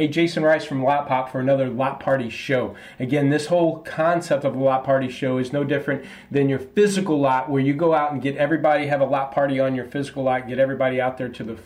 Hey, Jason Rice from Lot Pop for another Lot Party show. Again, this whole concept of a Lot Party show is no different than your physical lot where you go out and get everybody, have a lot party on your physical lot, get everybody out there to the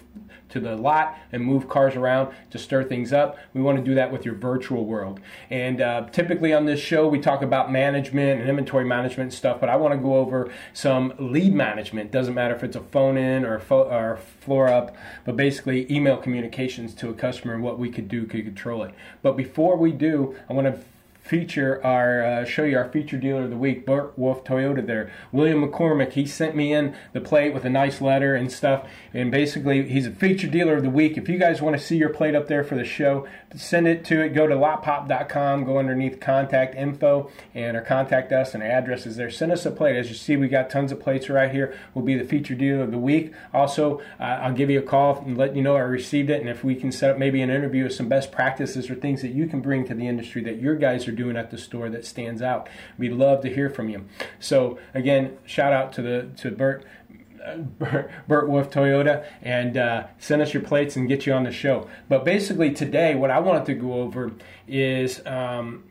to the lot and move cars around to stir things up. We want to do that with your virtual world. And uh, typically on this show, we talk about management and inventory management stuff, but I want to go over some lead management. Doesn't matter if it's a phone in or, fo- or floor up, but basically email communications to a customer and what we could do to control it. But before we do, I want to feature our uh, show you our feature dealer of the week, Burt Wolf Toyota. There, William McCormick. He sent me in the plate with a nice letter and stuff, and basically he's a feature dealer of the week. If you guys want to see your plate up there for the show, send it to it. Go to lotpop.com. Go underneath contact info and or contact us, and our address is there. Send us a plate. As you see, we got tons of plates right here. We'll be the feature dealer of the week. Also, uh, I'll give you a call and let you know I received it, and if we can set up maybe an interview with some best practices or things that you can bring to the industry that your guys are doing at the store that stands out. We'd love to hear from you. So again, shout out to the to. Burt, Burt Wolf Toyota and uh, send us your plates and get you on the show. But basically, today, what I wanted to go over is um,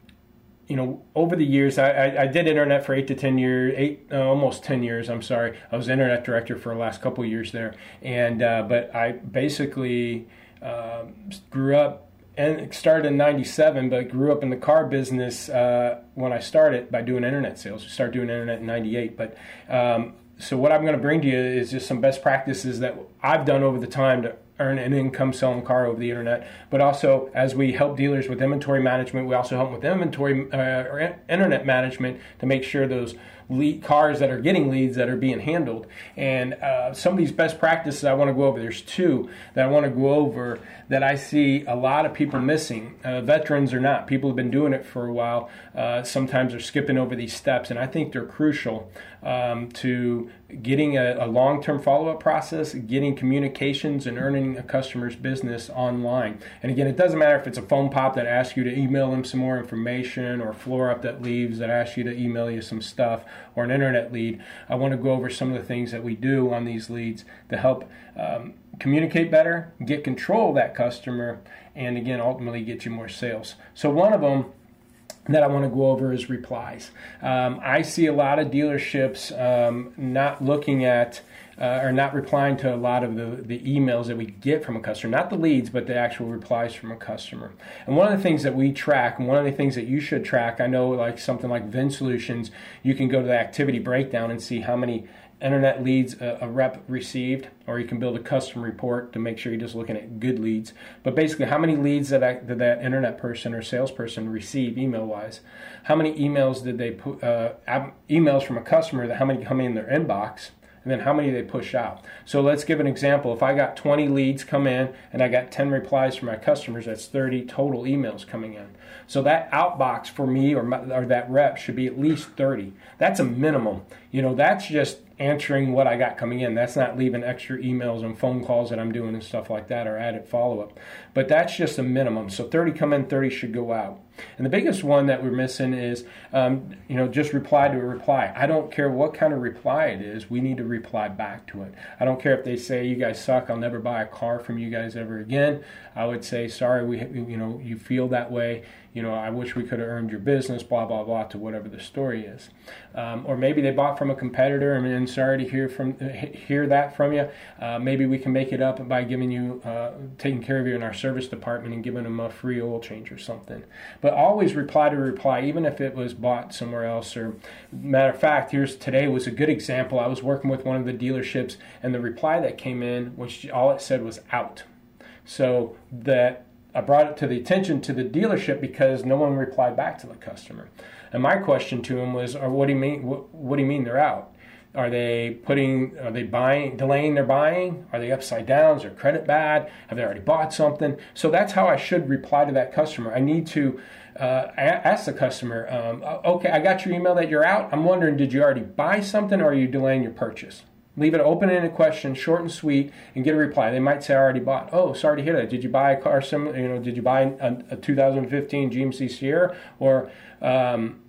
you know, over the years, I, I, I, did internet for eight to ten years, eight uh, almost ten years. I'm sorry, I was internet director for the last couple years there, and uh, but I basically uh, grew up and started in 97 but grew up in the car business uh, when i started by doing internet sales. We started doing internet in 98 but um, so what i'm going to bring to you is just some best practices that i've done over the time to earn an income selling car over the internet but also as we help dealers with inventory management we also help with inventory uh, or internet management to make sure those lead cars that are getting leads that are being handled. And uh, some of these best practices I want to go over. There's two that I want to go over that I see a lot of people missing. Uh, veterans or not, people have been doing it for a while. Uh, sometimes they're skipping over these steps, and I think they're crucial um, to getting a, a long-term follow-up process, getting communications, and earning a customer's business online. And again, it doesn't matter if it's a phone pop that asks you to email them some more information, or floor up that leaves that asks you to email you some stuff, or an internet lead. I want to go over some of the things that we do on these leads to help um, communicate better, get control of that customer, and again, ultimately get you more sales. So one of them that I want to go over is replies. Um, I see a lot of dealerships um, not looking at uh, or not replying to a lot of the, the emails that we get from a customer, not the leads, but the actual replies from a customer. And one of the things that we track, and one of the things that you should track, I know like something like Vin Solutions, you can go to the activity breakdown and see how many internet leads a, a, rep received, or you can build a custom report to make sure you're just looking at good leads. But basically, how many leads I, did that internet person or salesperson receive email wise? How many emails did they put, uh, emails from a customer that how many come in their inbox? And then how many they push out. So let's give an example. If I got 20 leads come in and I got 10 replies from my customers, that's 30 total emails coming in. So that outbox for me or, my, or that rep should be at least 30. That's a minimum. You know, that's just answering what I got coming in. That's not leaving extra emails and phone calls that I'm doing and stuff like that or added follow up. But that's just a minimum. So 30 come in, 30 should go out. And the biggest one that we're missing is, um, you know, just reply to a reply. I don't care what kind of reply it is. We need to reply back to it. I don't care if they say you guys suck. I'll never buy a car from you guys ever again. I would say sorry. We, you know, you feel that way you know, I wish we could have earned your business, blah, blah, blah, to whatever the story is. Um, or maybe they bought from a competitor and, and sorry to hear from hear that from you. Uh, maybe we can make it up by giving you, uh, taking care of you in our service department and giving them a free oil change or something. But always reply to reply, even if it was bought somewhere else. Or matter of fact, here's today was a good example. I was working with one of the dealerships and the reply that came in, which all it said was out. So that I brought it to the attention to the dealership because no one replied back to the customer. And my question to him was, "Or what do you mean? What, what do you mean they're out? Are they putting? Are they buying? Delaying their buying? Are they upside down? Is their credit bad? Have they already bought something? So that's how I should reply to that customer. I need to." Uh, ask the customer, um, okay, I got your email that you're out. I'm wondering, did you already buy something or are you delaying your purchase? Leave it open-ended question, short and sweet, and get a reply. They might say, "I already bought." Oh, sorry to hear that. Did you buy a car? Similar, you know, did you buy a, a 2015 GMC Sierra, or, um,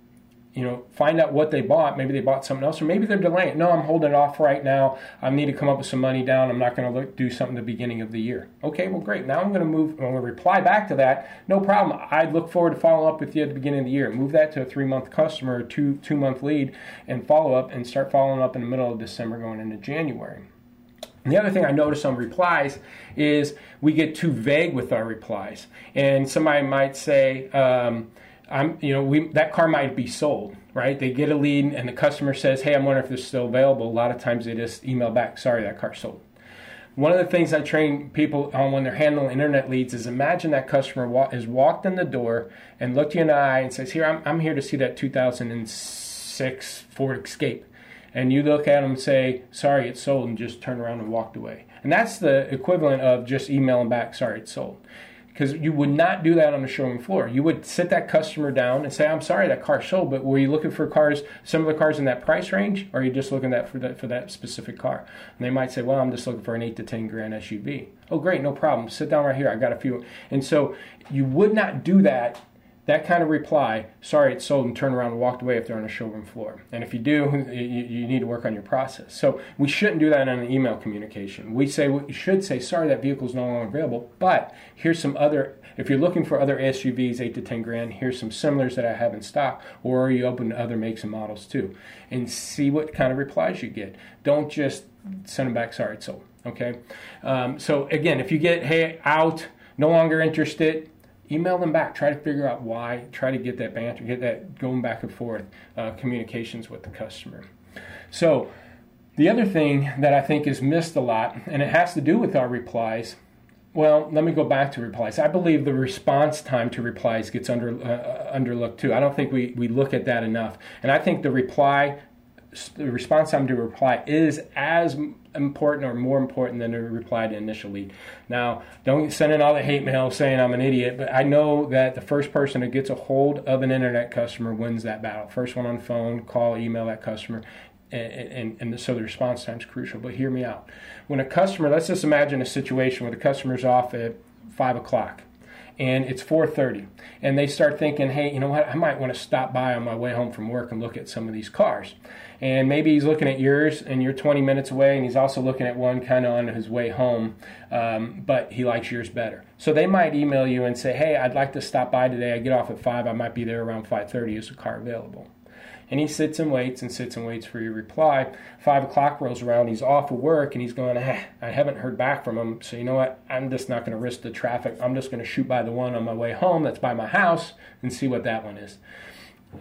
you know, find out what they bought. Maybe they bought something else, or maybe they're delaying. No, I'm holding it off right now. I need to come up with some money down. I'm not going to do something the beginning of the year. Okay, well, great. Now I'm going to move. I'm going to reply back to that. No problem. I'd look forward to follow up with you at the beginning of the year. Move that to a three month customer, two two month lead, and follow up, and start following up in the middle of December, going into January. And the other thing I notice on replies is we get too vague with our replies, and somebody might say. Um, I'm, you know, we, that car might be sold, right? They get a lead and the customer says, hey, I'm wondering if it's still available. A lot of times they just email back, sorry, that car's sold. One of the things I train people on when they're handling internet leads is imagine that customer wa- has walked in the door and looked you in the eye and says, here, I'm, I'm here to see that 2006 Ford Escape. And you look at them and say, sorry, it's sold, and just turn around and walked away. And that's the equivalent of just emailing back, sorry, it's sold because you would not do that on the showroom floor. You would sit that customer down and say, "I'm sorry, that car sold, but were you looking for cars, similar cars in that price range, or are you just looking at for that for that specific car?" And they might say, "Well, I'm just looking for an eight to ten grand SUV." Oh, great, no problem. Sit down right here. I got a few. And so you would not do that that kind of reply, sorry, it's sold, and turn around and walked away if they're on a showroom floor. And if you do, you, you, need to work on your process. So we shouldn't do that in an email communication. We say we should say, sorry, that vehicle is no longer available, but here's some other. If you're looking for other SUVs, eight to ten grand, here's some similars that I have in stock, or are you open to other makes and models too, and see what kind of replies you get. Don't just send them back, sorry, it's sold. Okay. Um, so again, if you get hey out, no longer interested email them back. Try to figure out why. Try to get that banter, get that going back and forth uh, communications with the customer. So, the other thing that I think is missed a lot, and it has to do with our replies. Well, let me go back to replies. I believe the response time to replies gets under uh, underlooked too. I don't think we, we look at that enough. And I think the reply the response time to reply is as important or more important than the reply to initial lead. Now, don't send in all the hate mail saying I'm an idiot, but I know that the first person that gets a hold of an internet customer wins that battle. First one on phone, call, email that customer. And, and, and so the response time is crucial. But hear me out. When a customer, let's just imagine a situation where the customer's off at five o'clock and it's 4:30 and they start thinking hey you know what? I might want to stop by on my way home from work and look at some of these cars. And maybe he's looking at yours and you're 20 minutes away and he's also looking at one kind of on his way home um, but he likes yours better. So they might email you and say hey i'd like to stop by today. I get off at 5 i might be there around 5.30 is the car available and he sits and waits and sits and waits for your reply. Five o'clock rolls around, he's off of work, and he's going, eh, I haven't heard back from him. So, you know what? I'm just not going to risk the traffic. I'm just going to shoot by the one on my way home that's by my house and see what that one is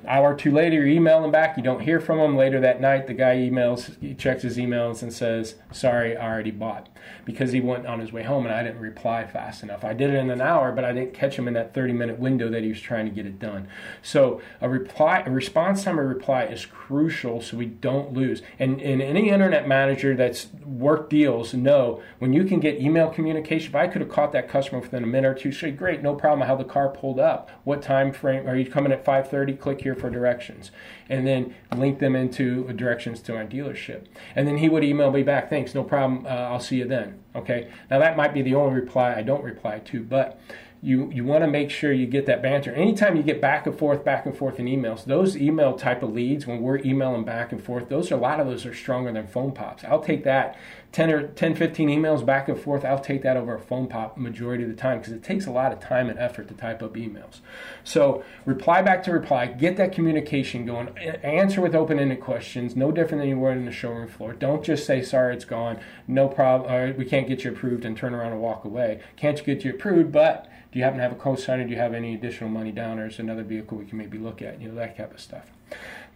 hour or two later, you email him back. You don't hear from them. Later that night, the guy emails, he checks his emails and says, "Sorry, I already bought," because he went on his way home and I didn't reply fast enough. I did it in an hour, but I didn't catch him in that 30-minute window that he was trying to get it done. So a reply, a response time of reply is crucial, so we don't lose. And, and any internet manager that's worked deals know when you can get email communication. If I could have caught that customer within a minute or two, say, "Great, no problem. How the car pulled up? What time frame are you coming at 5:30?" Click here for directions, and then link them into directions to my dealership. And then he would email me back, thanks, no problem, uh, I'll see you then. Okay, now that might be the only reply I don't reply to, but you you want to make sure you get that banter. Anytime you get back and forth, back and forth in emails, those email type of leads, when we're emailing back and forth, those are a lot of those are stronger than phone pops. I'll take that 10 or 10, 15 emails back and forth. I'll take that over a phone pop majority of the time because it takes a lot of time and effort to type up emails. So reply back to reply, get that communication going, answer with open-ended questions, no different than you were in the showroom floor. Don't just say sorry, it's gone, no problem, uh, we can't get you approved and turn around and walk away. Can't you get you approved, but do you happen to have a co-signer? Do you have any additional money down, or is another vehicle we can maybe look at? You know that type of stuff.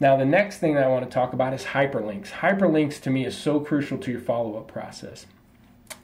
Now, the next thing that I want to talk about is hyperlinks. Hyperlinks to me is so crucial to your follow-up process.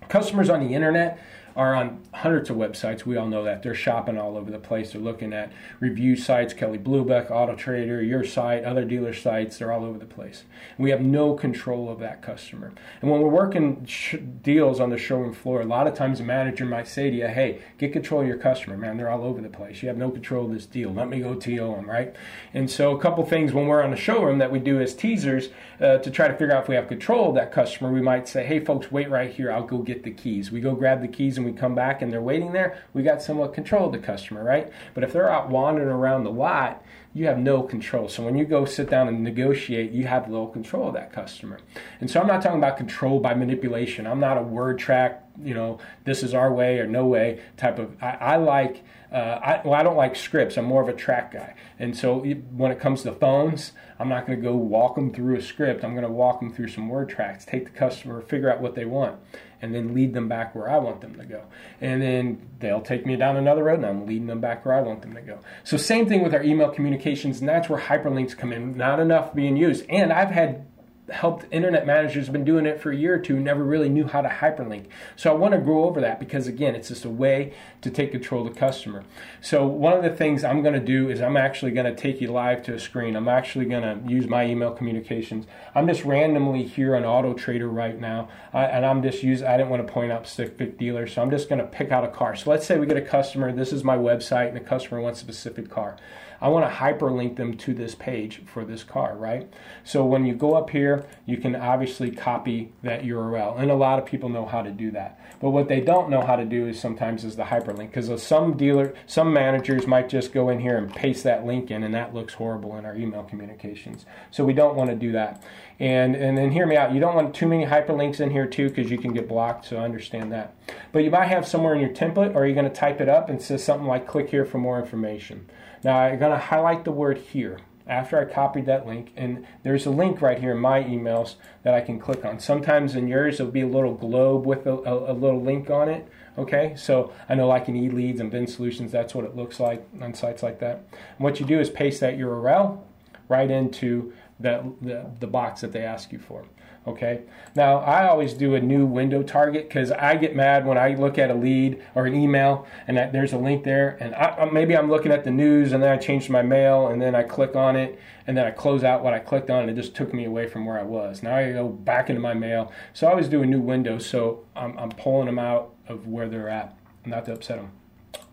Customers on the internet are on hundreds of websites. We all know that. They're shopping all over the place. They're looking at review sites, Kelley Blue Book, Auto Trader, your site, other dealer sites. They're all over the place. We have no control of that customer. And when we're working sh- deals on the showroom floor, a lot of times a manager might say to you, hey, get control of your customer, man. They're all over the place. You have no control of this deal. Let me go TO them, right? And so a couple things when we're on the showroom that we do as teasers uh, to try to figure out if we have control of that customer, we might say, hey, folks, wait right here. I'll go get the keys. We go grab the keys and and we come back and they're waiting there, we got somewhat control of the customer, right? But if they're out wandering around the lot, you have no control. So when you go sit down and negotiate, you have little control of that customer. And so I'm not talking about control by manipulation. I'm not a word track, you know, this is our way or no way type of. I, I like. Uh, I, well, I don't like scripts. I'm more of a track guy. And so when it comes to phones, I'm not going to go walk them through a script. I'm going to walk them through some word tracks, take the customer, figure out what they want, and then lead them back where I want them to go. And then they'll take me down another road, and I'm leading them back where I want them to go. So same thing with our email communications, and that's where hyperlinks come in. Not enough being used. And I've had helped internet managers been doing it for a year or two never really knew how to hyperlink. So i want to go over that because again it's just a way to take control of the customer. So one of the things i'm going to do is i'm actually going to take you live to a screen. I'm actually going to use my email communications. I'm just randomly here on auto trader right now I, and i'm just using i didn't want to point out specific dealers so i'm just going to pick out a car. So let's say we get a customer this is my website and the customer wants a specific car I want to hyperlink them to this page for this car, right? So when you go up here, you can obviously copy that URL, and a lot of people know how to do that. But what they don't know how to do is sometimes is the hyperlink, because some dealer, some managers might just go in here and paste that link in, and that looks horrible in our email communications. So we don't want to do that. And and then hear me out. You don't want too many hyperlinks in here too, because you can get blocked. So understand that. But you might have somewhere in your template, or you're going to type it up and say something like "click here for more information." Now I'm going to highlight the word here after I copied that link, and there's a link right here in my emails that I can click on. Sometimes in yours, it'll be a little globe with a, a, a little link on it. Okay, so I know like in eLeads and Vin Solutions, that's what it looks like on sites like that. And what you do is paste that URL right into the, the, the box that they ask you for. Okay. Now I always do a new window target because I get mad when I look at a lead or an email and that there's a link there, and I, maybe I'm looking at the news and then I change my mail and then I click on it and then I close out what I clicked on and it just took me away from where I was. Now I go back into my mail. So I always do a new window so I'm, I'm pulling them out of where they're at, not to upset them.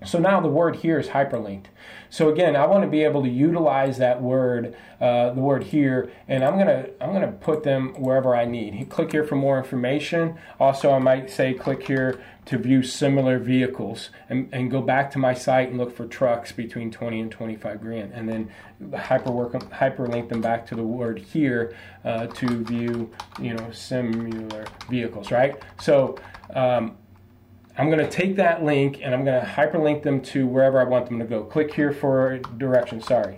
So now the word here is hyperlinked. So again, I want to be able to utilize that word, uh, the word here, and I'm gonna I'm gonna put them wherever I need. Click here for more information. Also, I might say click here to view similar vehicles, and, and go back to my site and look for trucks between 20 and 25 grand, and then hyperwork hyperlink them back to the word here uh, to view you know similar vehicles. Right. So. Um, I'm going to take that link and I'm going to hyperlink them to wherever I want them to go. Click here for direction, sorry.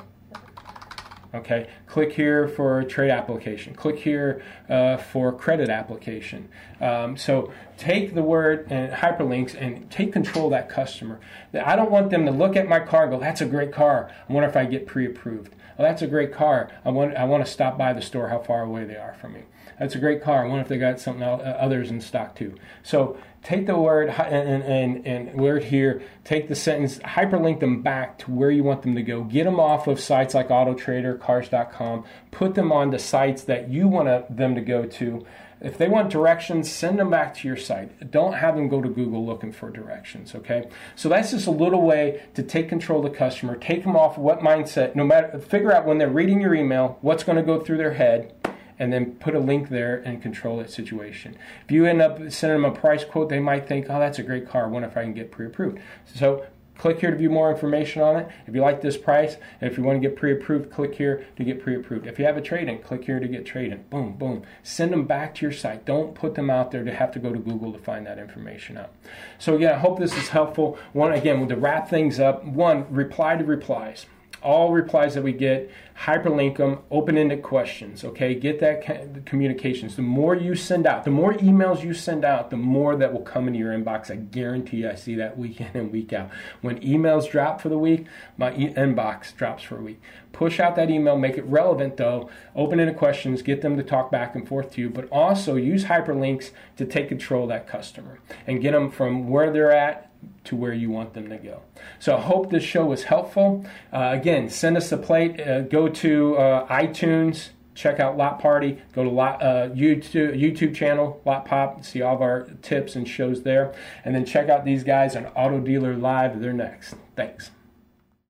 Okay, click here for trade application. Click here uh, for credit application. Um, so take the word and hyperlinks and take control of that customer. I don't want them to look at my car and go, "That's a great car. I wonder if I get pre-approved." Well, that's a great car. I want I want to stop by the store. How far away they are from me. That's a great car. I wonder if they got something else, uh, others in stock too. So take the word and, and, and word here, take the sentence, hyperlink them back to where you want them to go. Get them off of sites like AutoTrader, Cars.com. Put them on the sites that you want them to go to. If they want directions, send them back to your site. Don't have them go to Google looking for directions, okay? So that's just a little way to take control of the customer, take them off what mindset, no matter, figure out when they're reading your email, what's going to go through their head, and then put a link there and control that situation. If you end up sending them a price quote, they might think, oh, that's a great car. I wonder if I can get pre approved. So click here to view more information on it. If you like this price, and if you want to get pre-approved, click here to get pre-approved. If you have a trade-in, click here to get trade-in. Boom, boom. Send them back to your site. Don't put them out there to have to go to Google to find that information out. So again, I hope this is helpful. One again, to wrap things up, one, reply to replies all replies that we get, hyperlink them, open-ended questions. Okay, get that communications. The more you send out, the more emails you send out, the more that will come into your inbox. I guarantee I see that week in and week out. When emails drop for the week, my e- inbox drops for a week. Push out that email, make it relevant though. Open-ended questions, get them to talk back and forth to you, but also use hyperlinks to take control of that customer and get them from where they're at to where you want them to go. So I hope this show was helpful. Uh, again, send us a plate. Uh, go to uh, iTunes, check out Lot Party. Go to Lot, uh, YouTube, YouTube channel, Lot Pop, see all of our tips and shows there. And then check out these guys on Auto Dealer Live. They're next. Thanks.